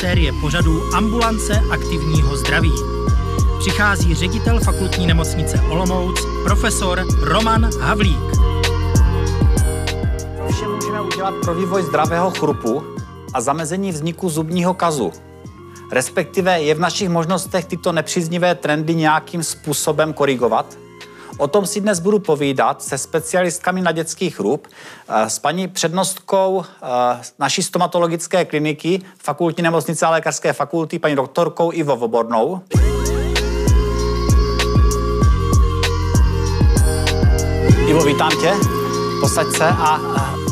série pořadů Ambulance aktivního zdraví. Přichází ředitel fakultní nemocnice Olomouc, profesor Roman Havlík. Vše můžeme udělat pro vývoj zdravého chrupu a zamezení vzniku zubního kazu. Respektive je v našich možnostech tyto nepříznivé trendy nějakým způsobem korigovat? O tom si dnes budu povídat se specialistkami na dětský chrup, eh, s paní přednostkou eh, naší stomatologické kliniky, fakultní nemocnice a lékařské fakulty, paní doktorkou Ivo Vobornou. Ivo, vítám tě. Posaď se a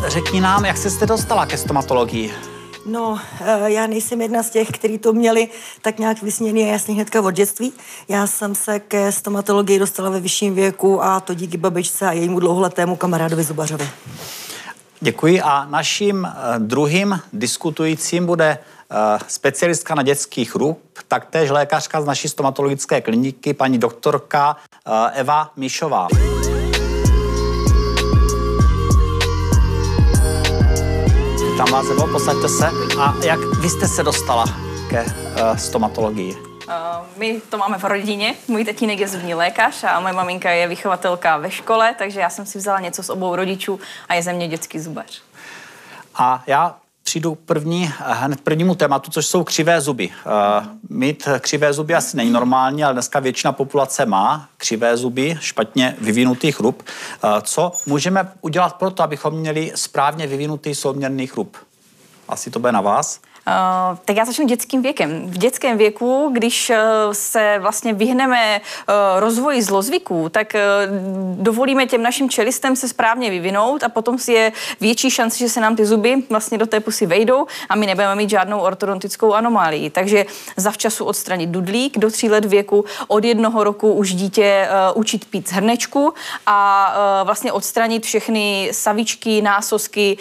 eh, řekni nám, jak jsi se dostala ke stomatologii. No, eh, já nejsem jedna z těch, kteří to měli tak nějak vysněný a jasně hnedka od dětství. Já jsem se ke stomatologii dostala ve vyšším věku a to díky babičce a jejímu dlouholetému kamarádovi Zubařovi. Děkuji a naším eh, druhým diskutujícím bude eh, specialistka na dětský chrup, taktéž lékařka z naší stomatologické kliniky, paní doktorka Eva Míšová. Vítám vás, Evo, posaďte se. A jak vy jste se dostala ke uh, stomatologii? Uh, my to máme v rodině. Můj tatínek je zubní lékař a moje maminka je vychovatelka ve škole, takže já jsem si vzala něco z obou rodičů a je ze mě dětský zubař. A já přijdu první, hned prvnímu tématu, což jsou křivé zuby. Uh, mít křivé zuby asi není normální, ale dneska většina populace má křivé zuby, špatně vyvinutý chrup. Uh, co můžeme udělat pro to, abychom měli správně vyvinutý souměrný chrup? Asi to bude na vás. Uh, tak já začnu dětským věkem. V dětském věku, když uh, se vlastně vyhneme uh, rozvoji zlozvyků, tak dovolíme těm našim čelistem se správně vyvinout a potom si je větší šance, že se nám ty zuby vlastně do té pusy vejdou a my nebudeme mít žádnou ortodontickou anomálii. Takže zavčasu odstranit dudlík do tří let věku, od jednoho roku už dítě učit pít z hrnečku a vlastně odstranit všechny savičky, násosky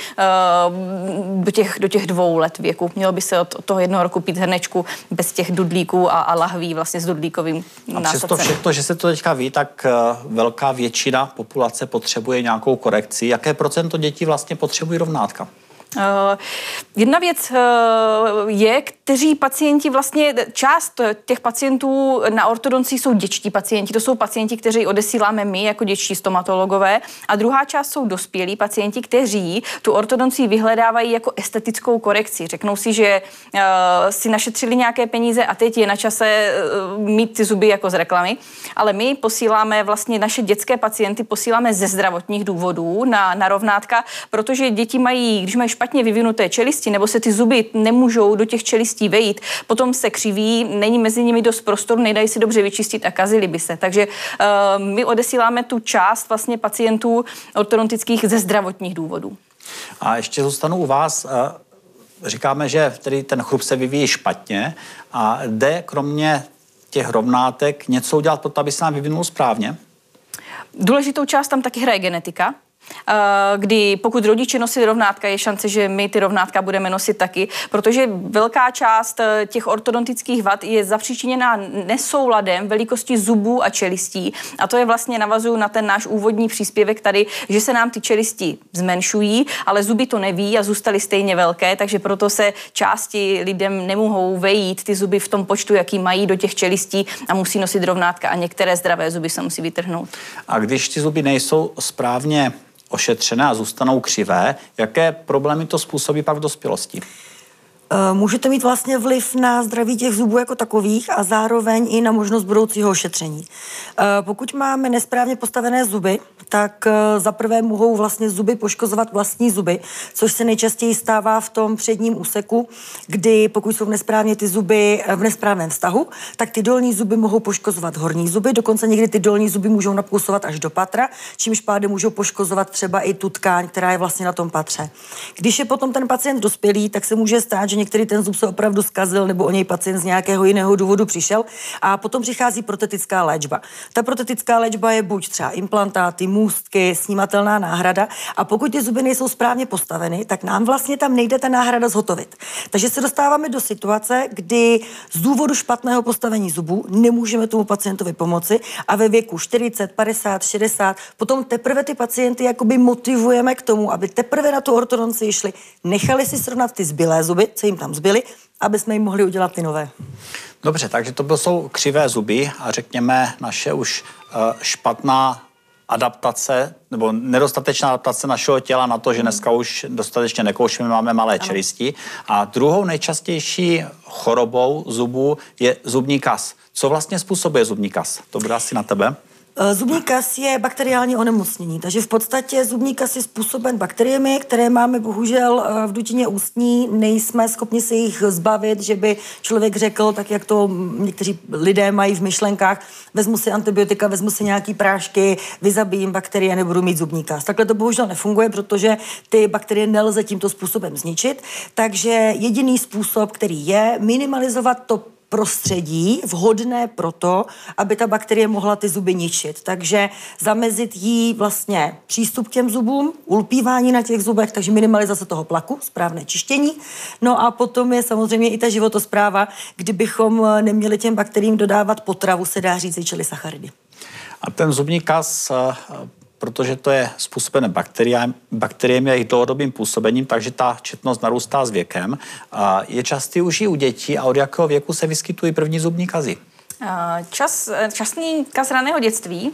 do těch, do těch dvou let věku. Mělo by se od, toho jednoho roku pít hrnečku bez těch dudlíků a, a lahví vlastně s dudlíkovým A přesto všechno, že se to teďka ví, tak uh, velká většina populace potřebuje nějakou korekci. Jaké procento dětí vlastně potřebují rovnátka? Uh, jedna věc uh, je, kteří pacienti vlastně, část těch pacientů na ortodonci jsou děčtí pacienti, to jsou pacienti, kteří odesíláme my jako děčtí stomatologové a druhá část jsou dospělí pacienti, kteří tu ortodonci vyhledávají jako estetickou korekci. Řeknou si, že si našetřili nějaké peníze a teď je na čase mít ty zuby jako z reklamy, ale my posíláme vlastně naše dětské pacienty, posíláme ze zdravotních důvodů na, na rovnátka, protože děti mají, když mají špatně vyvinuté čelisti, nebo se ty zuby nemůžou do těch čelistí vejít, potom se křiví, není mezi nimi dost prostoru, nejdají si dobře vyčistit a kazili by se. Takže uh, my odesíláme tu část vlastně pacientů ortodontických ze zdravotních důvodů. A ještě zůstanu u vás. Eh, říkáme, že tedy ten chrup se vyvíjí špatně a jde kromě těch rovnátek něco udělat pro to, aby se nám vyvinul správně? Důležitou část tam taky hraje genetika. Eh, kdy pokud rodiče nosí rovnátka, je šance, že my ty rovnátka budeme nosit taky, protože velká část eh, těch ortodontických vad je zapříčiněná nesouladem velikosti zubů a čelistí. A to je vlastně navazuju na ten náš úvodní příspěvek tady, že se nám ty čelisti zmenšují, ale zuby to neví a zůstaly stejně velké, takže proto se části lidem nemohou vejít ty zuby v tom počtu, jaký mají do těch čelistí a musí nosit rovnátka a některé zdravé zuby se musí vytrhnout. A když ty zuby nejsou správně ošetřené a zůstanou křivé, jaké problémy to způsobí pak v dospělosti? Eh, může to mít vlastně vliv na zdraví těch zubů jako takových a zároveň i na možnost budoucího ošetření. Eh, pokud máme nesprávně postavené zuby, tak eh, zaprvé mohou vlastně zuby poškozovat vlastní zuby, což se nejčastěji stává v tom předním úseku, kdy pokud jsou nesprávně ty zuby v nesprávném vztahu, tak ty dolní zuby mohou poškozovat horní zuby, dokonce někdy ty dolní zuby můžou napůsobovat až do patra, čímž pádem můžou poškozovat třeba i tu tkáň, která je vlastně na tom patře. Když je potom ten pacient dospělý, tak se může stát, že některý ten zub se opravdu zkazil nebo o něj pacient z nějakého jiného důvodu přišel a potom přichází protetická léčba. Ta protetická léčba je buď třeba implantáty, můstky, snímatelná náhrada a pokud ty zuby nejsou správně postaveny, tak nám vlastně tam nejde ta náhrada zhotovit. Takže se dostáváme do situace, kdy z důvodu špatného postavení zubů nemůžeme tomu pacientovi pomoci a ve věku 40, 50, 60 potom teprve ty pacienty jakoby motivujeme k tomu, aby teprve na tu ortodonci šli, nechali si srovnat ty zbylé zuby, co jim jim tam zbyly, aby jsme jim mohli udělat ty nové. Dobře, takže to jsou křivé zuby a řekněme naše už uh, špatná adaptace nebo nedostatečná adaptace našeho těla na to, že dneska už dostatečně nekoušíme, máme malé čelisti. A druhou nejčastější chorobou zubů je zubní kas. Co vlastně způsobuje zubní kas? To bude asi na tebe. Eh, zubní kas je bakteriální onemocnění, takže v podstatě zubní kas je způsoben bakteriemi, které máme bohužel eh, v dutině ústní, nejsme schopni se jich zbavit, že by člověk řekl, tak jak to někteří lidé mají v myšlenkách, vezmu si antibiotika, vezmu si nějaký prášky, vyzabijím bakterie, nebudu mít zubní kas. Takhle to bohužel nefunguje, protože ty bakterie nelze tímto způsobem zničit, takže jediný způsob, který je, minimalizovat to prostředí vhodné pro to, aby ta bakterie mohla ty zuby ničit. Takže zamezit jí vlastně přístup k těm zubům, ulpívání na těch zubech, takže minimalizace toho plaku, správné čištění. No a potom je samozřejmě i ta životospráva, kdybychom neměli těm bakteriím dodávat potravu, se dá říct, čili sacharidy. A ten zubní kas protože to je způsobené bakteriemi, bakteriemi a jejich dlouhodobým působením, takže ta četnost narůstá s věkem. Je častý už i u dětí a od jakého věku se vyskytují první zubní kazy? Čas, časný kaz raného dětství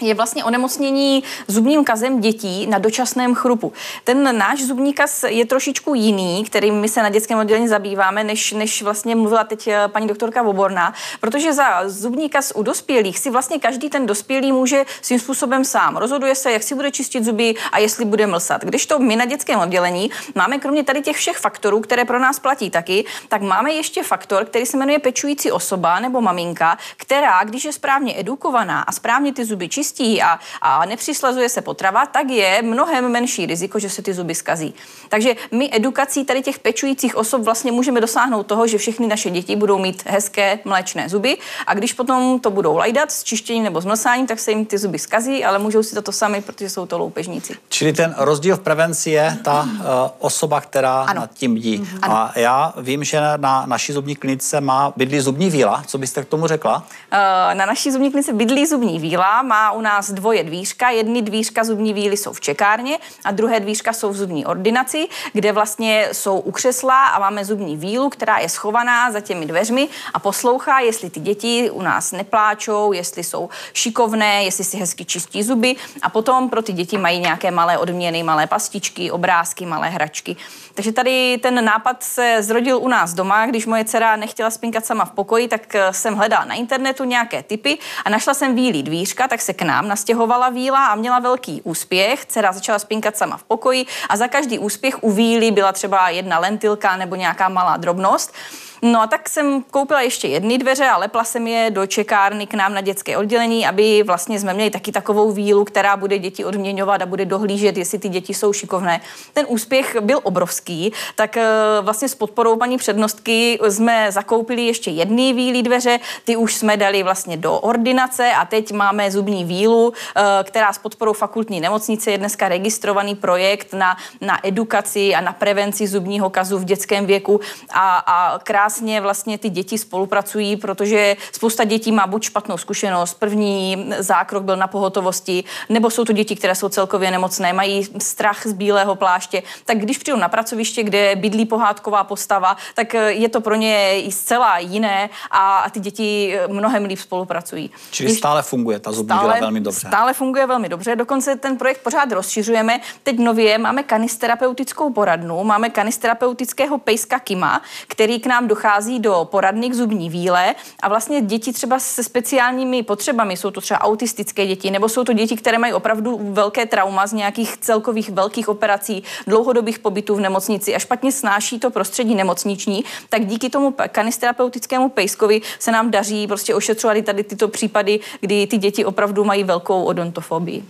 je vlastně onemocnění zubním kazem dětí na dočasném chrupu. Ten náš zubní kaz je trošičku jiný, kterým my se na dětském oddělení zabýváme, než, než vlastně mluvila teď eh, paní doktorka Voborná, protože za zubní kaz u dospělých si vlastně každý ten dospělý může svým způsobem sám. Rozhoduje se, jak si bude čistit zuby a jestli bude mlsat. Když to my na dětském oddělení máme kromě tady těch všech faktorů, které pro nás platí taky, tak máme ještě faktor, který se jmenuje pečující osoba nebo maminka, která, když je správně edukovaná a správně ty zuby čistí, čistí a, a nepřislazuje se potrava, tak je mnohem menší riziko, že se ty zuby skazí. Takže my edukací tady těch pečujících osob vlastně můžeme dosáhnout toho, že všechny naše děti budou mít hezké mléčné zuby a když potom to budou lajdat s čištěním nebo zmlsáním, tak se jim ty zuby skazí, ale můžou si to, to sami, protože jsou to loupežníci. Čili ten rozdíl v prevenci je ta uh, osoba, která ano. nad tím dí. Mhm. Ano. A já vím, že na naší zubní klinice má bydlí zubní víla. Co byste k tomu řekla? Uh, na naší zubní klinice bydlí zubní víla, má u nás dvoje dvířka. Jedny dvířka zubní víly jsou v čekárně a druhé dvířka jsou v zubní ordinaci, kde vlastně jsou u křesla a máme zubní vílu, která je schovaná za těmi dveřmi a poslouchá, jestli ty děti u nás nepláčou, jestli jsou šikovné, jestli si hezky čistí zuby a potom pro ty děti mají nějaké malé odměny, malé pastičky, obrázky, malé hračky. Takže tady ten nápad se zrodil u nás doma, když moje dcera nechtěla spinkat sama v pokoji, tak jsem hledala na internetu nějaké typy a našla jsem vílí dvířka, tak se k nám nastěhovala víla a měla velký úspěch. Dcera začala spinkat sama v pokoji a za každý úspěch u víly byla třeba jedna lentilka nebo nějaká malá drobnost. No a tak jsem koupila ještě jedny dveře a lepla jsem je do čekárny k nám na dětské oddělení, aby vlastně jsme měli taky takovou vílu, která bude děti odměňovat a bude dohlížet, jestli ty děti jsou šikovné. Ten úspěch byl obrovský, tak eh, vlastně s podporou paní přednostky jsme zakoupili ještě jedny víly dveře, ty už jsme dali vlastně do ordinace a teď máme zubní vílu, eh, která s podporou fakultní nemocnice je dneska registrovaný projekt na, na edukaci a na prevenci zubního kazu v dětském věku a, a krásně vlastně ty děti spolupracují, protože spousta dětí má buď špatnou zkušenost, první zákrok byl na pohotovosti, nebo jsou to děti, které jsou celkově nemocné, mají strach z bílého pláště, tak když přijdou na pracoviště, kde bydlí pohádková postava, tak je to pro ně i zcela jiné a ty děti mnohem líp spolupracují. Čili stále funguje ta zubní stále, velmi dobře. Stále funguje velmi dobře, dokonce ten projekt pořád rozšiřujeme. Teď nově máme kanisterapeutickou poradnu, máme kanisterapeutického pejska Kima, který k nám do dochází do poradny k zubní víle a vlastně děti třeba se speciálními potřebami, jsou to třeba autistické děti, nebo jsou to děti, které mají opravdu velké trauma z nějakých celkových velkých operací, dlouhodobých pobytů v nemocnici a špatně snáší to prostředí nemocniční, tak díky tomu kanisterapeutickému pejskovi se nám daří prostě ošetřovat tady tyto případy, kdy ty děti opravdu mají velkou odontofobii.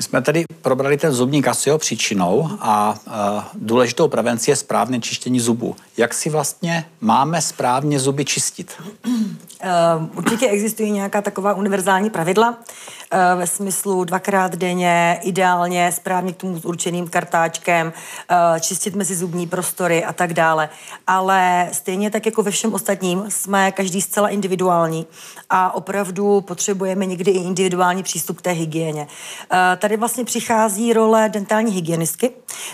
My jsme tedy probrali ten zubní kas jeho příčinou a uh, důležitou prevenci je správné čištění zubů. Jak si vlastně máme správně zuby čistit? Uh, určitě existují nějaká taková univerzální pravidla. eh, ve smyslu dvakrát denně, ideálně, správně k tomu určeným kartáčkem, eh, čistit mezi zubní prostory a tak dále. Ale stejně tak jako ve všem ostatním jsme každý zcela individuální a opravdu potřebujeme někdy i individuální přístup k té hygieně. Eh, tady vlastně přichází role dentální hygienistky,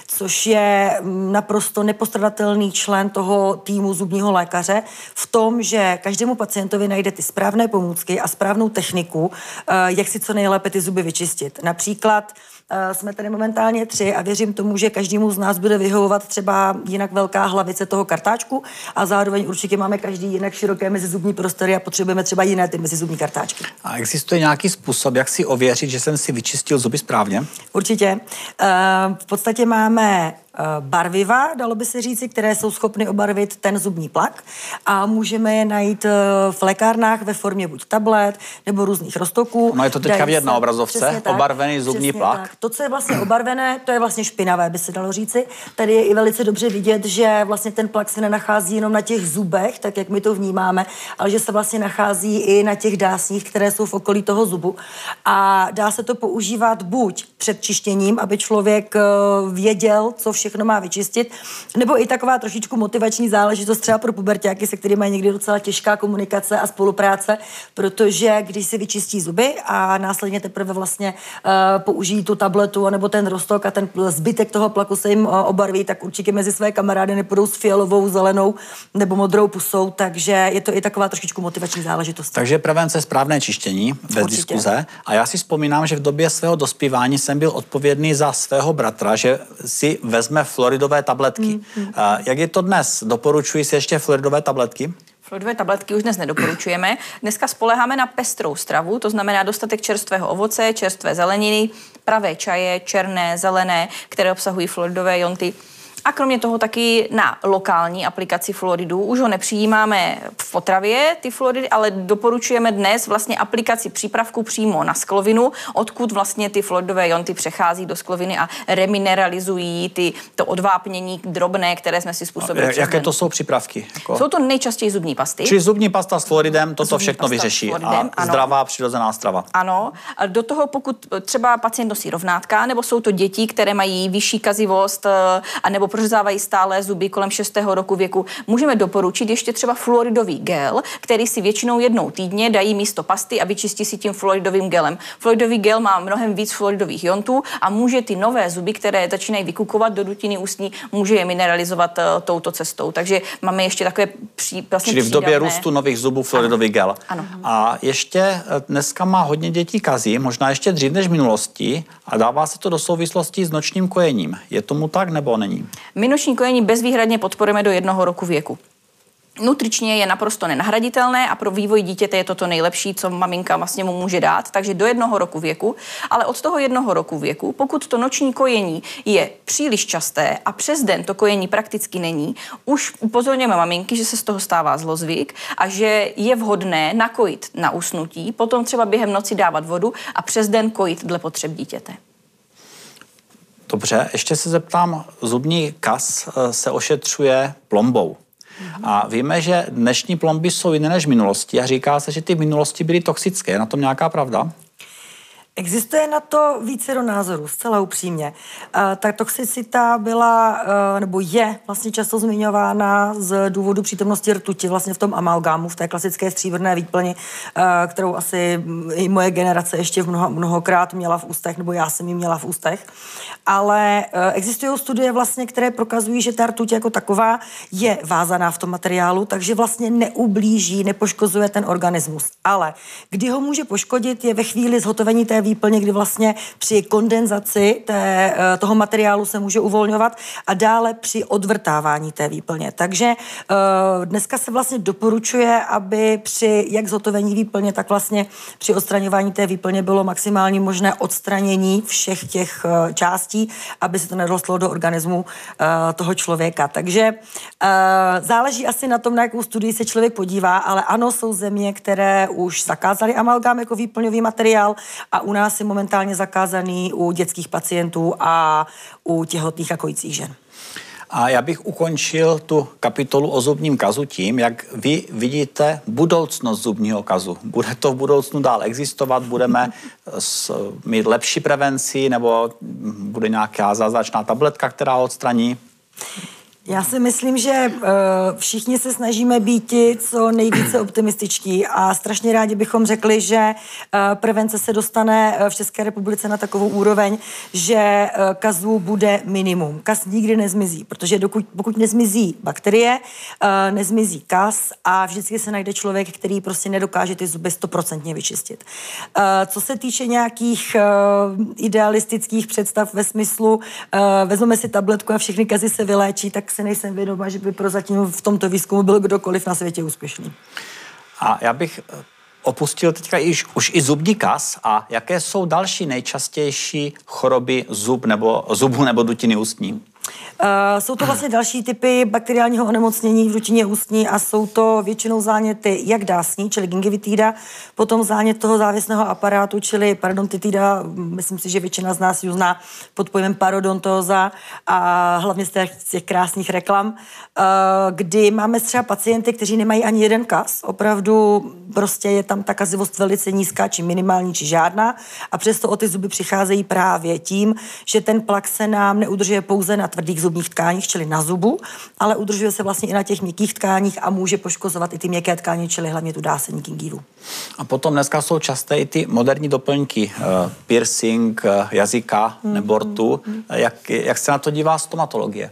což je mm, naprosto nepostradatelný člen toho týmu zubního lékaře v tom, že každému pacientovi najde ty správné pomůcky a správnou techniku, eh, jak si co nejlépe ty zuby vyčistit. Například jsme tady momentálně tři a věřím tomu, že každému z nás bude vyhovovat třeba jinak velká hlavice toho kartáčku a zároveň určitě máme každý jinak široké mezizubní prostory a potřebujeme třeba jiné ty mezizubní kartáčky. A existuje nějaký způsob, jak si ověřit, že jsem si vyčistil zuby správně? Určitě. Eh, v podstatě máme Eh, barviva, dalo by se říci, které jsou schopny obarvit ten zubní plak a můžeme je najít eh, v lékárnách ve formě buď tablet nebo různých roztoků. No je to teďka vidět na obrazovce, obarvený zubní plak. Tak. To, co je vlastně obarvené, to je vlastně špinavé, by se dalo říci. Tady je i velice dobře vidět, že vlastně ten plak se nenachází jenom na těch zubech, tak jak my to vnímáme, ale že se vlastně nachází i na těch dásních, které jsou v okolí toho zubu. A dá se to používat buď před čištěním, aby člověk eh, věděl, co všechno má vyčistit, nebo i taková trošičku motivační záležitost třeba pro pubertáky, se kterými je někdy docela těžká komunikace a spolupráce, protože když si vyčistí zuby a následně teprve vlastně uh, použijí tu tabletu nebo ten rostok a ten zbytek toho plaku se jim uh, obarví, tak určitě mezi své kamarády nepůjdou s fialovou, zelenou nebo modrou pusou, takže je to i taková trošičku motivační záležitost. Takže prevence správné čištění, bez určitě. diskuze. A já si vzpomínám, že v době svého dospívání jsem byl odpovědný za svého bratra, že si vezme floridové tabletky. Mm, mm. Jak je to dnes? Doporučuji si ještě floridové tabletky? Floridové tabletky už dnes nedoporučujeme. Dneska spoleháme na pestrou stravu, to znamená dostatek čerstvého ovoce, čerstvé zeleniny, pravé čaje, černé, zelené, které obsahují floridové jonty a kromě toho taky na lokální aplikaci fluoridu. Už ho nepřijímáme v potravě, ty fluoridy, ale doporučujeme dnes vlastně aplikaci přípravku přímo na sklovinu, odkud vlastně ty fluoridové jonty přechází do skloviny a remineralizují ty, to odvápnění drobné, které jsme si způsobili. Jaké to jsou přípravky? Jako... Jsou to nejčastěji zubní pasty. Čili zubní pasta s fluoridem toto zubní všechno vyřeší. Fluoridem, a ano. zdravá přirozená strava. Ano. A do toho, pokud třeba pacient nosí rovnátka, nebo jsou to děti, které mají vyšší kazivost, eh, a nebo prořezávají stále zuby kolem 6. roku věku, můžeme doporučit ještě třeba fluoridový gel, který si většinou jednou týdně dají místo pasty a vyčistí si tím fluoridovým gelem. Fluoridový gel má mnohem víc fluoridových jontů a může ty nové zuby, které začínají vykukovat do dutiny ústní, může je mineralizovat uh, touto cestou. Takže máme ještě takové pří, vlastně Čili v době růstu nových zubů fluoridový gel. Ano. A ještě eh, dneska má hodně dětí kazí, možná ještě dřív než v minulosti a dává se to do souvislosti s nočním kojením. Je tomu tak nebo není? My noční kojení bezvýhradně podporujeme do jednoho roku věku. Nutričně je naprosto nenahraditelné a pro vývoj dítěte je to to nejlepší, co maminka vlastně mu může dát, takže do jednoho roku věku. Ale od toho jednoho roku věku, pokud to noční kojení je příliš časté a přes den to kojení prakticky není, už upozorněme maminky, že se z toho stává zlozvyk a že je vhodné nakojit na usnutí, potom třeba během noci dávat vodu a přes den kojit dle potřeb dítěte. Dobře, ještě se zeptám, zubní kas eh, se ošetřuje plombou. A víme, že dnešní plomby jsou jiné než v minulosti a říká se, že ty v minulosti byly toxické. Je na tom nějaká pravda? Existuje na to více do názorů, zcela upřímně. Ta toxicita byla, e, nebo je vlastně často zmiňována z důvodu přítomnosti rtuti vlastně v tom amalgámu, v té klasické stříbrné výplni, e, kterou asi i moje generace ještě mnoho, mnohokrát měla v ústech, nebo já jsem ji měla v ústech. Ale existují studie vlastně, které prokazují, že ta rtuť jako taková je vázaná v tom materiálu, takže vlastně neublíží, nepoškozuje ten organismus. Ale kdy ho může poškodit, je ve chvíli zhotovení té výplně, kdy vlastně při kondenzaci té, eh, toho materiálu se může uvolňovat a dále při odvrtávání té výplně. Takže eh, dneska se vlastně doporučuje, aby při jak zhotovení výplně, tak vlastně při odstraňování té výplně bylo maximální možné odstranění všech těch eh, částí, aby se to nedostalo do organismu toho člověka. Takže záleží asi na tom, na jakou studii se člověk podívá, ale ano, jsou země, které už zakázaly amalgám jako výplňový materiál a u nás je momentálně zakázaný u dětských pacientů a u těhotných a kojících žen. A já bych ukončil tu kapitolu o zubním kazu tím, jak vy vidíte budoucnost zubního kazu. Bude to v budoucnu dál existovat, budeme s, mít lepší prevenci nebo bude nějaká zázračná tabletka, která odstraní? Já si myslím, že uh, všichni se snažíme být co nejvíce optimističtí a strašně rádi bychom řekli, že uh, prevence se dostane v České republice na takovou úroveň, že kazů bude minimum. Kaz nikdy nezmizí, protože dokud, pokud nezmizí bakterie, nezmizí kaz a vždycky se najde člověk, který prostě nedokáže ty zuby stoprocentně vyčistit. Co se týče nějakých idealistických představ ve smyslu, vezmeme si tabletku a všechny kazy se vyléčí, tak si nejsem vědoma, že by prozatím v tomto výzkumu byl kdokoliv na světě úspěšný. A já bych eh, opustil teďka již, už i zubní kas a jaké jsou další nejčastější choroby zub nebo, zubu nebo dutiny ústní? Uh, jsou to vlastně další typy bakteriálního onemocnění v rutině ústní a jsou to většinou záněty jak dásní, čili gingivitída, potom zánět toho závěsného aparátu, čili parodontitída, myslím si, že většina z nás ji zná pod pojmem parodontóza a hlavně z těch, těch krásných reklam, uh, kdy máme třeba pacienty, kteří nemají ani jeden kas, opravdu prostě je tam ta kazivost velice nízká, či minimální, či žádná. A přesto o ty zuby přicházejí právě tím, že ten plak se nám neudržuje pouze na tvrdých zubních tkáních, čili na zubu, ale udržuje se vlastně i na těch měkkých tkáních a může poškozovat i ty měkké tkáně, čili hlavně tu dásení gingivu. A potom dneska jsou časté i ty moderní doplňky, uh, piercing uh, jazyka mm, nebo rtu. Mm, mm. Jak, jak se na to dívá stomatologie?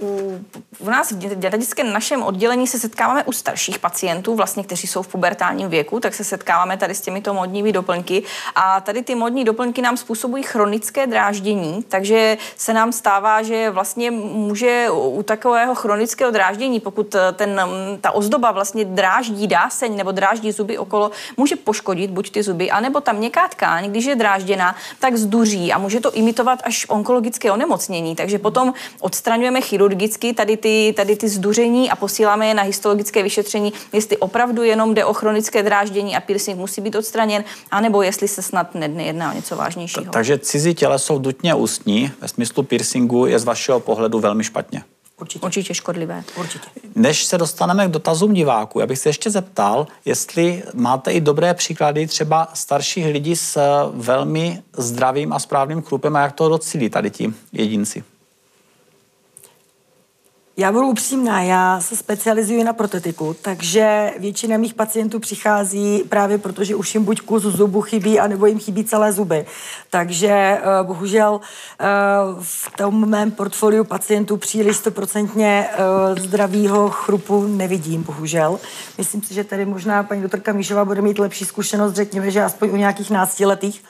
U, u nás v dětadickém našem oddělení se setkáváme u starších pacientů, vlastně, kteří jsou v pubertálním věku, tak se setkáváme tady s těmito modními doplňky. A tady ty modní doplňky nám způsobují chronické dráždění, takže se nám stává, že vlastně může u takového chronického dráždění, pokud ten, ta ozdoba vlastně dráždí dáseň nebo dráždí zuby okolo, může poškodit buď ty zuby, anebo ta měkká tkáň, když je drážděna, tak zduří a může to imitovat až onkologické onemocnění. Takže potom odstraňujeme chirurgii chirurgicky tady ty, tady ty zduření a posíláme je na histologické vyšetření, jestli opravdu jenom jde o chronické dráždění a piercing musí být odstraněn, anebo jestli se snad nejedná o něco vážnějšího. Takže cizí těla jsou dutně ústní, ve smyslu piercingu je z vašeho pohledu velmi špatně. Určitě. Určitě škodlivé. Určitě. Než se dostaneme k dotazům diváků, já bych se ještě zeptal, jestli máte i dobré příklady třeba starších lidí s velmi zdravým a správným chrupem a jak to docílí tady ti jedinci. Já budu upřímná, já se specializuji na protetiku, takže většina mých pacientů přichází právě proto, že už jim buď kus zubu chybí, anebo jim chybí celé zuby. Takže eh, bohužel eh, v tom mém portfoliu pacientů příliš stoprocentně eh, zdravýho chrupu nevidím, bohužel. Myslím si, že tady možná paní doktorka Míšová bude mít lepší zkušenost, řekněme, že aspoň u nějakých náctiletých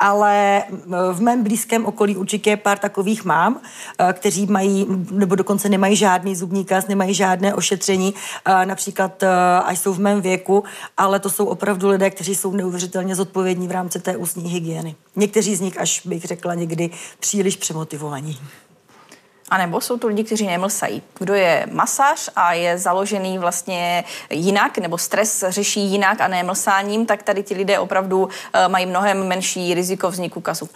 ale v mém blízkém okolí určitě pár takových mám, eh, kteří mají, nebo dokonce nemají žádný zubní kas, nemají žádné ošetření, eh, například eh, až jsou v mém věku, ale to jsou opravdu lidé, kteří jsou neuvěřitelně zodpovědní v rámci té ústní hygieny. Někteří z nich, až bych řekla, někdy příliš přemotivovaní. A nebo jsou to lidi, kteří nemlsají. Kdo je masář a je založený vlastně jinak, nebo stres řeší jinak a nemlsáním, tak tady ti lidé opravdu eh, mají mnohem menší riziko vzniku kazu.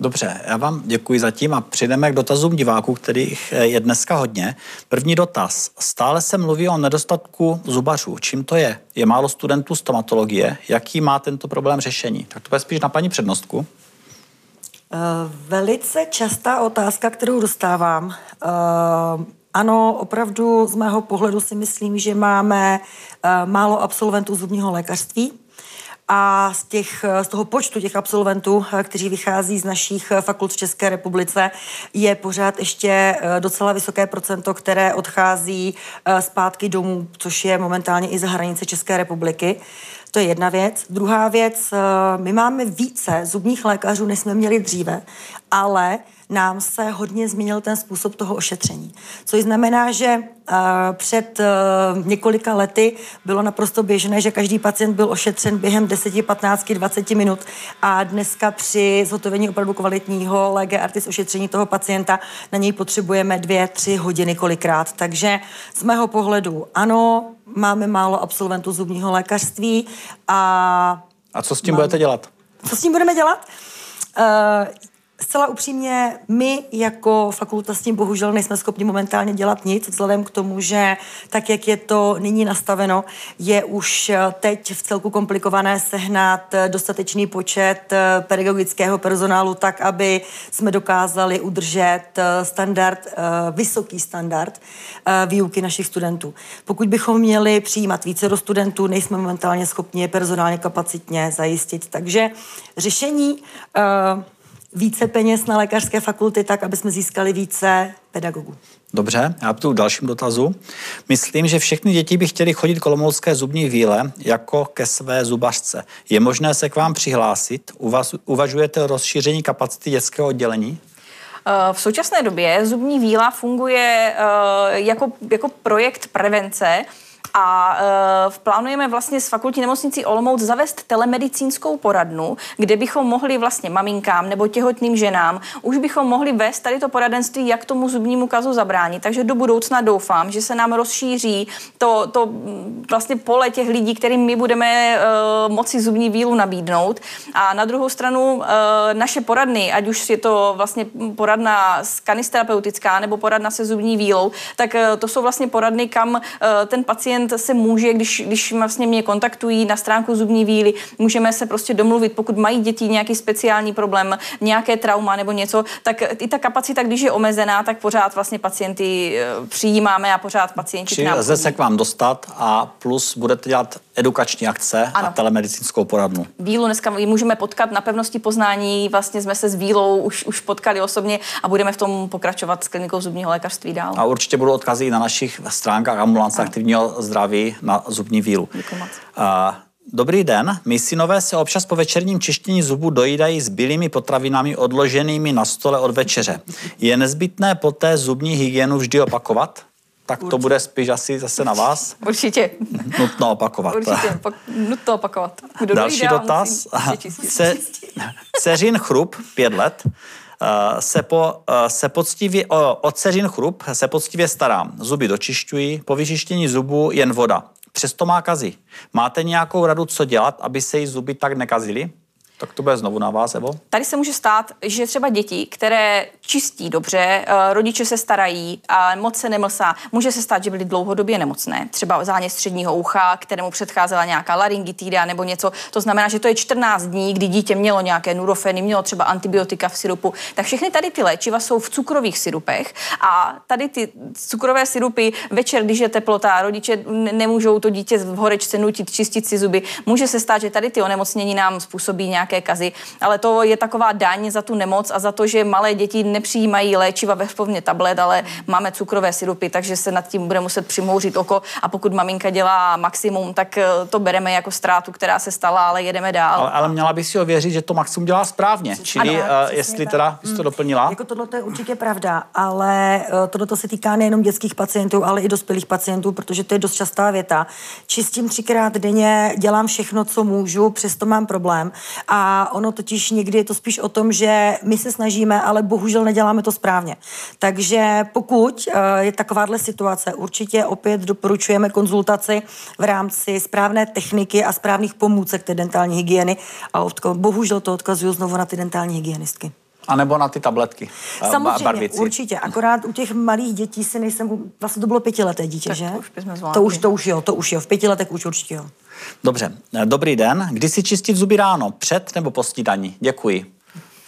Dobře, já vám děkuji zatím a přijdeme k dotazům diváků, kterých eh, je dneska hodně. První dotaz. Stále se mluví o nedostatku zubařů. Čím to je? Je málo studentů stomatologie. Jaký má tento problém řešení? Tak to bude spíš na paní přednostku. Eh, velice častá otázka, kterou dostávám. Eh, ano, opravdu z mého pohledu si myslím, že máme eh, málo absolventů zubního lékařství, a z, těch, z toho počtu těch absolventů, kteří vychází z našich fakult v České republice, je pořád ještě docela vysoké procento, které odchází zpátky domů, což je momentálně i za hranice České republiky. To je jedna věc. Druhá věc, eh, my máme více zubních lékařů, než jsme měli dříve, ale nám se hodně změnil ten způsob toho ošetření. Což znamená, že uh, před uh, několika lety bylo naprosto běžné, že každý pacient byl ošetřen během 10, 15, 20 minut a dneska při zhotovení opravdu kvalitního lege artis ošetření toho pacienta na něj potřebujeme dvě, tři hodiny kolikrát. Takže z mého pohledu ano, máme málo absolventů zubního lékařství a... A co s tím mám... budete dělat? Co s tím budeme dělat? Uh, Zcela upřímně, my jako fakulta s tím bohužel nejsme schopni momentálně dělat nic, vzhledem k tomu, že tak, jak je to nyní nastaveno, je už teď v celku komplikované sehnat dostatečný počet pedagogického personálu tak, aby jsme dokázali udržet standard, vysoký standard výuky našich studentů. Pokud bychom měli přijímat více do studentů, nejsme momentálně schopni je personálně kapacitně zajistit. Takže řešení více peněz na lékařské fakulty tak, aby jsme získali více pedagogů. Dobře, já tu dalším dotazu. Myslím, že všechny děti by chtěli chodit kolomoucké zubní víle jako ke své zubařce. Je možné se k vám přihlásit? Uvažujete o rozšíření kapacity dětského oddělení? Eh, v současné době zubní víla funguje eh, jako, jako projekt prevence, a uh, plánujeme vlastně s fakultní nemocnicí Olomouc zavést telemedicínskou poradnu, kde bychom mohli vlastně maminkám nebo těhotným ženám, už bychom mohli vést tady to poradenství, jak tomu zubnímu kazu zabránit. Takže do budoucna doufám, že se nám rozšíří to, to vlastně pole těch lidí, kterým my budeme uh, moci zubní vílu nabídnout. A na druhou stranu uh, naše poradny, ať už je to vlastně poradna kanisterapeutická nebo poradna se zubní vílou, tak uh, to jsou vlastně poradny, kam uh, ten pacient pacient se může, když, když vlastně mě kontaktují na stránku zubní víly, můžeme se prostě domluvit, pokud mají děti nějaký speciální problém, nějaké trauma nebo něco, tak i ta kapacita, když je omezená, tak pořád vlastně pacienty eh, přijímáme a pořád pacienti Čili lze se k vám dostat a plus budete dělat edukační akce ano. a telemedicínskou poradnu. Vílu dneska můžeme potkat na pevnosti poznání, vlastně jsme se s Vílou už, už potkali osobně a budeme v tom pokračovat s klinikou zubního lékařství dál. A určitě budou odkazy na našich stránkách ambulance aktivního zdraví na zubní vílu. Děkuji moc. Dobrý den, my synové se občas po večerním čištění zubů dojídají s bílými potravinami odloženými na stole od večeře. Je nezbytné poté zubní hygienu vždy opakovat? Tak Určitě. to bude spíš asi zase na vás. Určitě. Nutno opakovat. Určitě, opak, nutno opakovat. Kdo Další dojde, dotaz. Se, Ceřin chrup, pět let, eh, se, po, eh, se poctivě, o, ceřin chrup se poctivě starám. Zuby dočišťují, po vyčištění zubů jen voda. Přesto má kazy. Máte nějakou radu, co dělat, aby se jí zuby tak nekazily? Tak to bude znovu na vás, Evo. Tady se může stát, že třeba děti, které čistí dobře, eh, rodiče se starají a moc se nemlsá, může se stát, že byly dlouhodobě nemocné. Třeba zánět středního ucha, kterému předcházela nějaká laryngitída nebo něco. To znamená, že to je 14 dní, kdy dítě mělo nějaké nurofeny, mělo třeba antibiotika v sirupu. Tak všechny tady ty léčiva jsou v cukrových sirupech a tady ty cukrové sirupy večer, když je teplota, rodiče nemůžou to dítě v horečce nutit čistit si zuby. Může se stát, že tady ty onemocnění nám způsobí nějak nějaké kazy, ale to je taková daň za tu nemoc a za to, že malé děti nepřijímají léčiva ve formě tablet, ale máme cukrové sirupy, takže se nad tím bude muset přimouřit oko a pokud maminka dělá maximum, tak eh, to bereme jako ztrátu, která se stala, ale jedeme dál. Ale, ale měla by si ověřit, že to maximum dělá správně. Čili ano, uh, jestli tak. teda bys to doplnila. Jako tohle je určitě pravda, ale uh, tohle se týká nejenom dětských pacientů, ale i dospělých pacientů, protože to je dost častá věta. Čistím třikrát denně, dělám všechno, co můžu, přesto mám problém. A a ono totiž někdy je to spíš o tom, že my se snažíme, ale bohužel neděláme to správně. Takže pokud eh, je takováhle situace, určitě opět doporučujeme konzultaci v rámci správné techniky a správných pomůcek té dentální hygieny a odko- bohužel to odkazuju znovu na ty dentální hygienistky. A nebo na ty tabletky. Eh, Samozřejmě, barvici. určitě. Akorát u těch malých dětí si nejsem, vlastně to bylo pětileté dítě, tak že? To už, to už, to už jo, to už jo. V pěti letech už určitě jo. Dobře, dobrý den. Kdy si čistit zuby ráno? Před nebo po snídaní? Děkuji.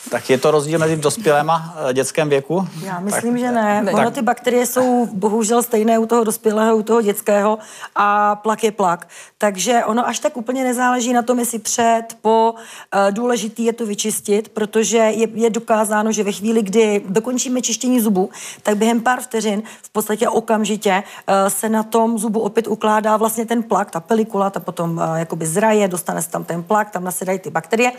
Tak je to rozdíl mezi dospělém a eh, dětském věku? Já myslím, tak, že ne. ne. Ono ty bakterie jsou bohužel stejné u toho dospělého, u toho dětského a plak je plak. Takže ono až tak úplně nezáleží na tom, jestli před, po. Uh, důležitý je to vyčistit, protože je, je dokázáno, že ve chvíli, kdy dokončíme čištění zubu, tak během pár vteřin v podstatě okamžitě uh, se na tom zubu opět ukládá vlastně ten plak, ta pelikula, ta potom jakoby zraje, dostane se tam ten plak, tam nasedají ty bakterie.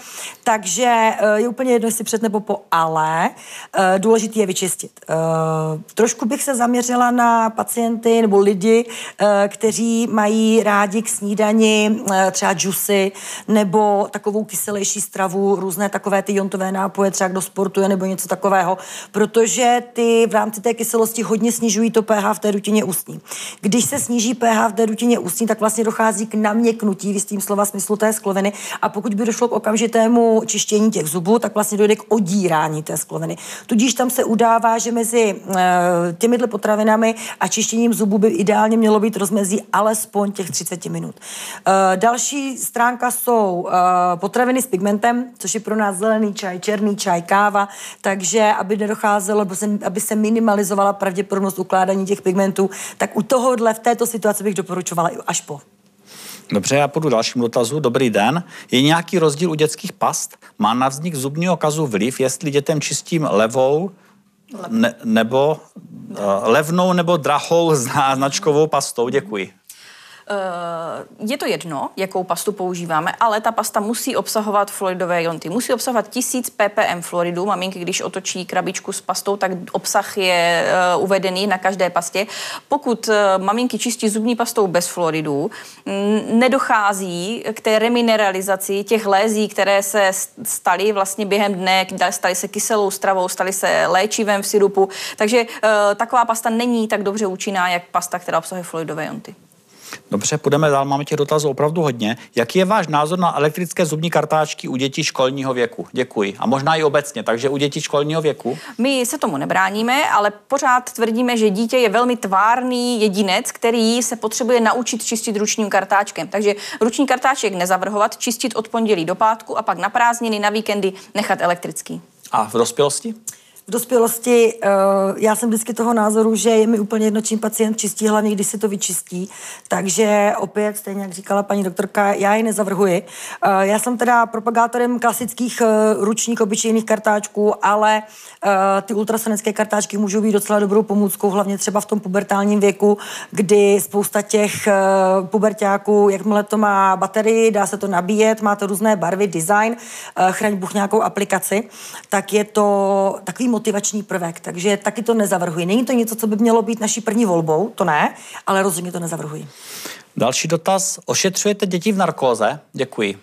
Takže je úplně jedno, jestli před nebo po, ale uh, důležitý je vyčistit. Uh, trošku bych se zaměřila na pacienty nebo lidi, uh, kteří mají rádi k snídani třeba džusy nebo takovou kyselější stravu, různé takové ty jontové nápoje, třeba kdo sportuje nebo něco takového, protože ty v rámci té kyselosti hodně snižují to pH v té rutině ústní. Když se sníží pH v té rutině ústní, tak vlastně dochází k naměknutí v slova smyslu té skloviny a pokud by došlo k okamžitému čištění těch zubů, tak vlastně dojde k odírání té skloviny. Tudíž tam se udává, že mezi uh, těmihle potravinami a čištěním zubů by ideálně mělo být rozmezí alespoň těch 30 minut. Uh, další stránka jsou uh, potraviny s pigmentem, což je pro nás zelený čaj, černý čaj, káva, takže aby nedocházelo, aby se, minimalizovala pravděpodobnost ukládání těch pigmentů, tak u tohohle v této situaci bych doporučovala až po. Dobře, já půjdu dalším dotazu. Dobrý den. Je nějaký rozdíl u dětských past? Má na vznik zubního kazu vliv, jestli dětem čistím levou ne, nebo uh, levnou nebo drahou značkovou pastou? Děkuji. Eh, je to jedno, jakou pastu používáme, ale ta pasta musí obsahovat fluoridové jonty. Musí obsahovat 1000 ppm fluoridu. Maminky, když otočí krabičku s pastou, tak obsah je uh, uvedený na každé pastě. Pokud uh, maminky čistí zubní pastou bez fluoridu, nedochází k té remineralizaci těch lézí, které se staly vlastně během dne, staly se kyselou stravou, staly se léčivem v sirupu. Takže taková pasta není tak dobře účinná, jak pasta, která obsahuje fluoridové jonty. Dobře, půjdeme dál, máme těch dotazů opravdu hodně. Jaký je váš názor na elektrické zubní kartáčky u dětí školního věku? Děkuji. A možná i obecně, takže u dětí školního věku? My se tomu nebráníme, ale pořád tvrdíme, že dítě je velmi tvárný jedinec, který se potřebuje naučit čistit ručním kartáčkem. Takže ruční kartáček nezavrhovat, čistit od pondělí do pátku a pak na prázdniny, na víkendy nechat elektrický. A v dospělosti? V dospělosti uh, já jsem vždycky toho názoru, že je mi úplně jedno, čím pacient čistí, hlavně když si to vyčistí. Takže opět, stejně jak říkala paní doktorka, já ji nezavrhuji. Uh, já jsem teda propagátorem klasických uh, ručních obyčejných kartáčků, ale ty ultrasonické kartáčky můžou být docela dobrou pomůckou, hlavně třeba v tom pubertálním věku, kdy spousta těch pubertáků, jakmile to má baterii, dá se to nabíjet, má to různé barvy, design, chraň Bůh nějakou aplikaci, tak je to takový motivační prvek, takže taky to nezavrhuji. Není to něco, co by mělo být naší první volbou, to ne, ale rozhodně to nezavrhuji. Další dotaz. Ošetřujete děti v narkóze? Děkuji.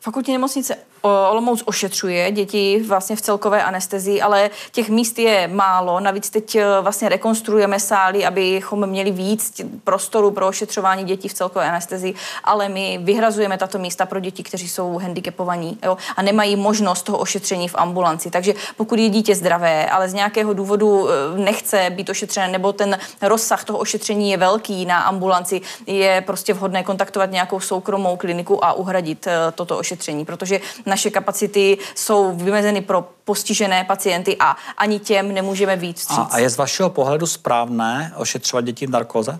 Fakultní nemocnice Olomouc ošetřuje děti vlastně v celkové anestezii, ale těch míst je málo. Navíc teď eh, vlastně rekonstruujeme sály, abychom měli víc prostoru pro ošetřování dětí v celkové anestezii, ale my vyhrazujeme tato místa pro děti, kteří jsou handicapovaní jo, a nemají možnost toho ošetření v ambulanci. Takže pokud je dítě zdravé, ale z nějakého důvodu eh, nechce být ošetřené, nebo ten rozsah toho ošetření je velký na ambulanci, je prostě vhodné kontaktovat nějakou soukromou kliniku a uhradit eh, toto ošetření, protože naše kapacity jsou vymezeny pro postižené pacienty a ani těm nemůžeme víc A, a je z vašeho pohledu správné ošetřovat děti v narkoze?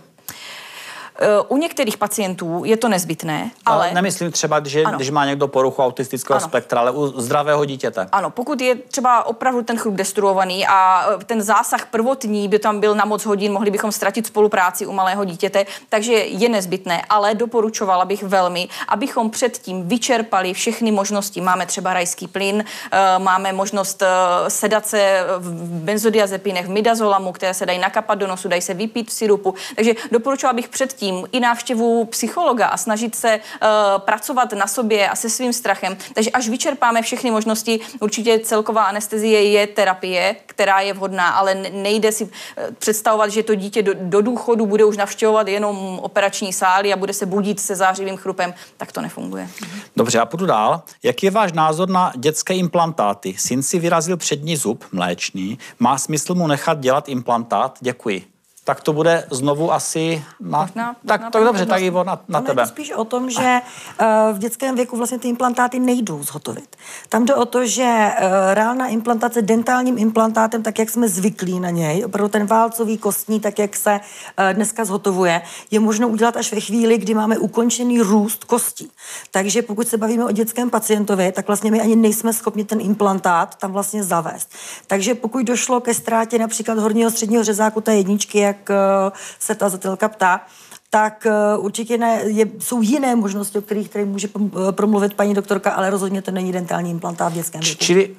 U některých pacientů je to nezbytné, ale... ale nemyslím třeba, že, když má někdo poruchu autistického ano. spektra, ale u zdravého dítěte. Ano, pokud je třeba opravdu ten chrup destruovaný a e, ten zásah prvotní by tam byl na moc hodin, mohli bychom ztratit spolupráci u malého dítěte, takže je nezbytné, ale doporučovala bych velmi, abychom předtím vyčerpali všechny možnosti. Máme třeba rajský plyn, e, máme možnost sedace v benzodiazepinech, v midazolamu, které se dají nakapat do nosu, dají se vypít v sirupu. Takže doporučovala bych předtím tím i návštěvu psychologa a snažit se uh, pracovat na sobě a se svým strachem. Takže až vyčerpáme všechny možnosti, určitě celková anestezie je terapie, která je vhodná, ale nejde si eh, představovat, že to dítě do, do důchodu bude už navštěvovat jenom operační sály a bude se budit se zářivým chrupem. Tak to nefunguje. Dobře, já půjdu dál. Jaký je váš názor na dětské implantáty? Syn si vyrazil přední zub, mléčný. Má smysl mu nechat dělat implantát? Děkuji tak to bude znovu asi na... Možná, tak možná to je dobře, tak Ivo, na, na tebe. Je spíš o tom, že uh, v dětském věku vlastně ty implantáty nejdou zhotovit. Tam jde o to, že uh, reálná implantace dentálním implantátem, tak jak jsme zvyklí na něj, opravdu ten válcový kostní, tak jak se uh, dneska zhotovuje, je možno udělat až ve chvíli, kdy máme ukončený růst kostí. Takže pokud se bavíme o dětském pacientovi, tak vlastně my ani nejsme schopni ten implantát tam vlastně zavést. Takže pokud došlo ke ztrátě například horního středního řezáku té jedničky, jak jak eh, se ta zatelka ptá, tak eh, určitě ne, je, jsou jiné možnosti, o kterých tady může eh, promluvit paní doktorka, ale rozhodně to není dentální implantát v dětském věku. Čili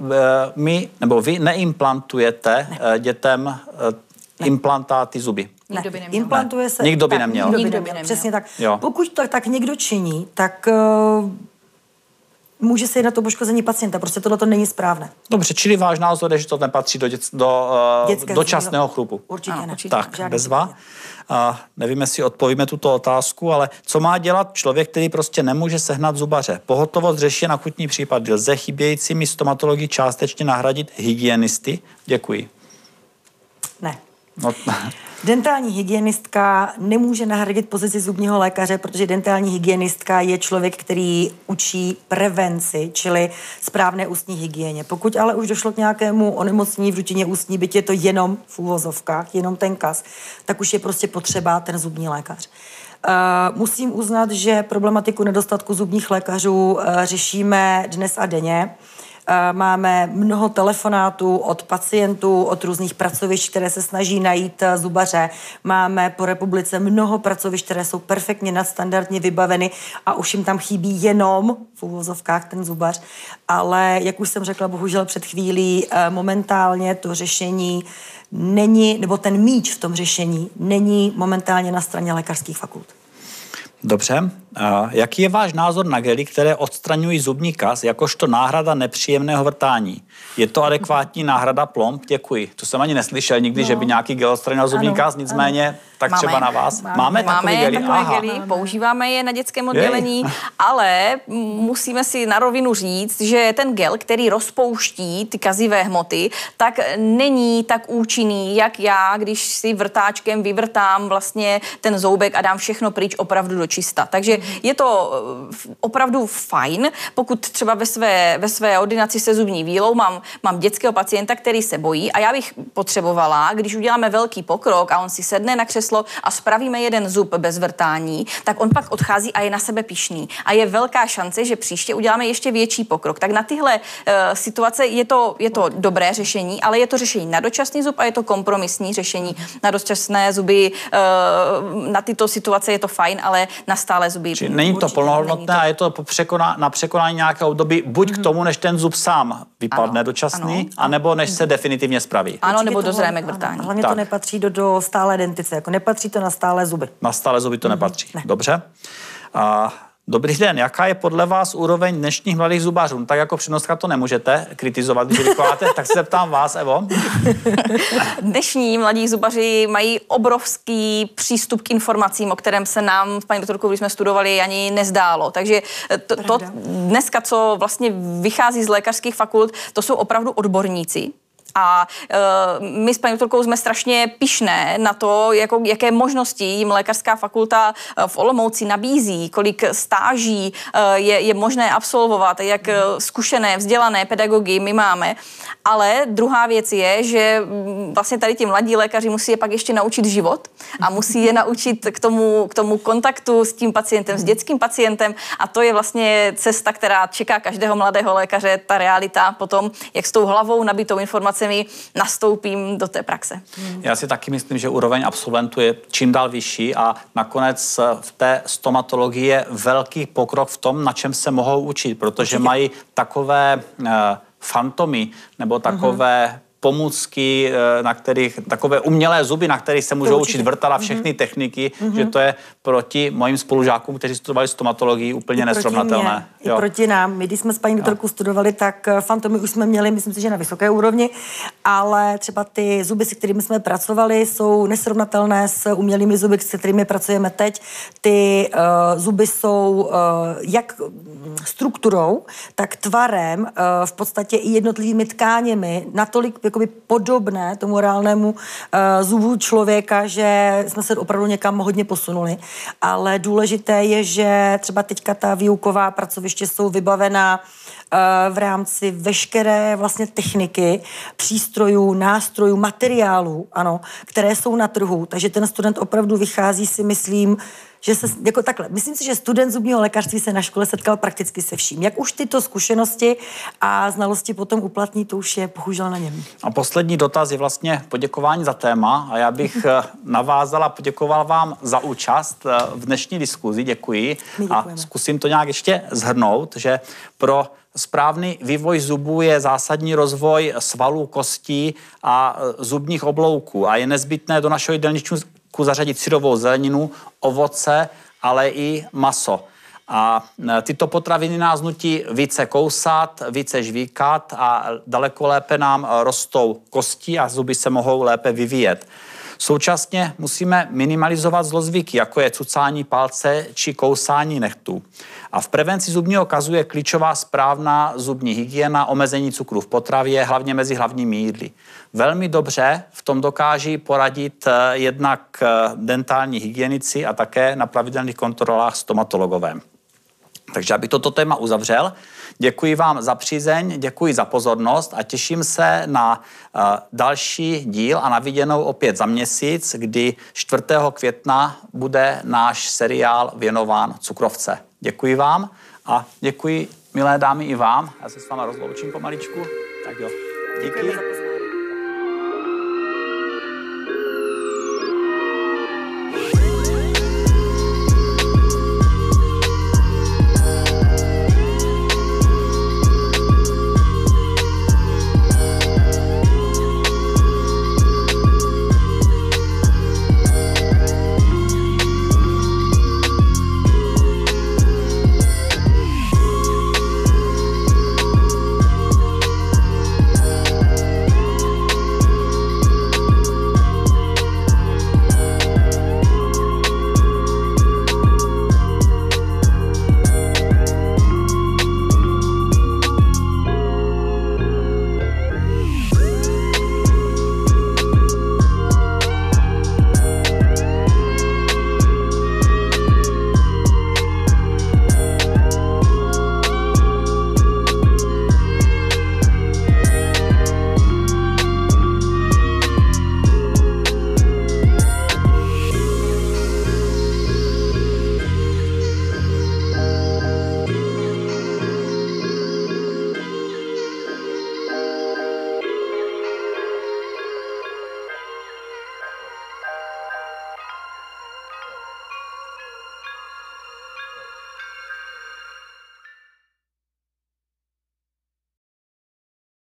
my, nebo vy neimplantujete ne. dětem ne. implantáty zuby? Ne. Nikdo by neměl. Implantuje se... Nikdo by tak, neměl. Nikdo by neměl. Přesně tak. Jo. Pokud to tak někdo činí, tak uh, může se jednat o poškození pacienta. Prostě tohle to není správné. Dobře, čili váš názor je, že to nepatří do, děc, do uh, dočasného chrupu. Určitě Ano, ne. určitě. Tak, Žádný bezva. případě. A nevím, jestli odpovíme tuto otázku, ale co má dělat člověk, který prostě nemůže sehnat zubaře? Pohotovost řeší na akutní případ. Lze chybějícími stomatologii částečně nahradit hygienisty? Děkuji. No, Dentální hygienistka nemůže nahradit pozici zubního lékaře, protože dentální hygienistka je člověk, který učí prevenci, čili správné ústní hygieně. Pokud ale už došlo k nějakému onemocnění v rutině ústní, byť je to jenom v úvozovkách, jenom ten kas, tak už je prostě potřeba ten zubní lékař. Uh, musím uznat, že problematiku nedostatku zubních lékařů uh, řešíme dnes a denně. Eh, Máme mnoho telefonátů od pacientů, od různých pracovišť, které se snaží najít eh, zubaře. Máme po republice mnoho pracovišť, které jsou perfektně nadstandardně vybaveny a už jim tam chybí jenom v uvozovkách ten zubař. Ale jak už jsem řekla, bohužel před chvílí, eh, momentálně to řešení není, nebo ten míč v tom řešení není momentálně na straně lékařských fakult. Dobře. A jaký je váš názor na gely, které odstraňují zubní kas jakožto náhrada nepříjemného vrtání? Je to adekvátní náhrada plomb? Děkuji. To jsem ani neslyšel nikdy, no. že by nějaký gel odstranil zubní Ano, kas, nicméně tak třeba na vás. Máme, Máme, máme takové gely? takové Aha. gely, používáme je na dětském oddělení, ale musíme si na rovinu říct, že ten gel, který rozpouští ty kazivé hmoty, tak není tak účinný, jak já, když si vrtáčkem vyvrtám vlastně ten zoubek a dám všechno pryč opravdu do čista. Takže je to eh, opravdu fajn, pokud třeba ve své, ve své ordinaci se zubní výlou mám, mám dětského pacienta, který se bojí a já bych potřebovala, když uděláme velký pokrok a on si sedne na křeslo a spravíme jeden zub bez vrtání, tak on pak odchází a je na sebe pišný. A je velká šance, že příště uděláme ještě větší pokrok. Tak na tyhle uh, situace je to, je to dobré řešení, ale je to řešení na dočasný zub a je to kompromisní řešení na dočasné zuby. Uh, na tyto situace je to fajn, ale na stále zuby. Či není to plnohodnotné není a je to po překoná, na překonání nějakého období buď k tomu, než ten zub sám vypadne Ano, dočasný, ano. anebo než se definitivně spraví. Ano, Určitě nebo to dozráme k hlavně- vrtání. ano, Hlavně Tak. to nepatří do, do stálé dentice, jako nepatří to na stále zuby. Na stále zuby to Mhm. nepatří. Dobře. A Dobrý den, jaká je podle vás úroveň dnešních mladých zubářů? No, tak jako přenostka to nemůžete kritizovat, když vykládáte, tak se zeptám vás, Evo. Dnešní mladí zubaři mají obrovský přístup k informacím, o kterém se nám s paní doktorkou, když jsme studovali, ani nezdálo. Takže to, to Pravda. dneska, co vlastně vychází z lékařských fakult, to jsou opravdu odborníci. A uh, my s paní doktorkou jsme strašně pišné na to, jako, jaké možnosti jim lékařská fakulta eh, v Olomouci nabízí, kolik stáží uh, je, je možné absolvovat, jak zkušené, vzdělané pedagogy my máme. Ale druhá věc je, že mm, vlastně tady ti mladí lékaři musí je pak ještě naučit život a musí je naučit k tomu, k tomu kontaktu s tím pacientem, s dětským pacientem a to je vlastně cesta, která čeká každého mladého lékaře, ta realita potom, jak s tou hlavou nabitou informacemi nastoupím do té praxe. Já si taky myslím, že úroveň absolventů je čím dál vyšší a nakonec eh, v té stomatologii je velký pokrok v tom, na čem se mohou učit, protože mají takové uh, fantomy nebo takové pomůcky, eh, na kterých, takové umělé zuby, na kterých se můžou učit vrtat a všechny techniky, že to je proti mojim spolužákům, kteří studovali stomatologii, úplně I proti nesrovnatelné. mně, I proti nám. My, když jsme s paní doktorkou studovali, tak eh, fantomy už jsme měli, myslím si, že na vysoké úrovni, ale třeba ty zuby, se kterými jsme pracovali, jsou nesrovnatelné s umělými zuby, s kterými pracujeme teď. Ty uh, zuby jsou uh, jak strukturou, tak tvarem, uh, v podstatě i jednotlivými tkáněmi, natolik jakoby podobné tomu reálnému uh, zubu člověka, že jsme se opravdu někam hodně posunuli. Ale důležité je, že třeba teďka ta výuková pracoviště jsou vybavená eh, v rámci veškeré vlastně techniky, přístrojů, nástrojů, materiálů, ano, které jsou na trhu. Takže ten student opravdu vychází si, myslím, že se, jako takhle, myslím si, že student zubního lékařství se na škole setkal prakticky se vším. Jak už tyto zkušenosti a znalosti potom uplatní, to už je bohužel na něm. A poslední dotaz je vlastně poděkování za téma a já bych eh, navázala, poděkoval vám za účast eh, v dnešní diskuzi, děkuji. A zkusím to nějak ještě zhrnout, že pro správný vývoj zubů je zásadní rozvoj svalů, kostí a eh, zubních oblouků a je nezbytné do našeho jídelníčku zařadit syrovou zeleninu, ovoce, ale i maso. A e, tyto potraviny nás nutí více kousat, více žvíkat a daleko lépe nám rostou kosti a zuby se mohou lépe vyvíjet. Současně musíme minimalizovat zlozvyky, jako je cucání palce či kousání nechtů. A v prevenci zubního kazu je klíčová správná zubní hygiena, omezení cukru v potravě, hlavně mezi hlavními jídly. Velmi dobře v tom dokáží poradit eh, jednak eh, dentální hygienici a také na pravidelných kontrolách stomatologové. Takže aby toto téma uzavřel, děkuji vám za přízeň, děkuji za pozornost a těším se na uh, další díl a na viděnou opět za měsíc, kdy 4. května bude náš seriál věnován cukrovce. Děkuji vám a děkuji, milé dámy, i vám. Já se s váma rozloučím pomaličku. Tak jo, díky.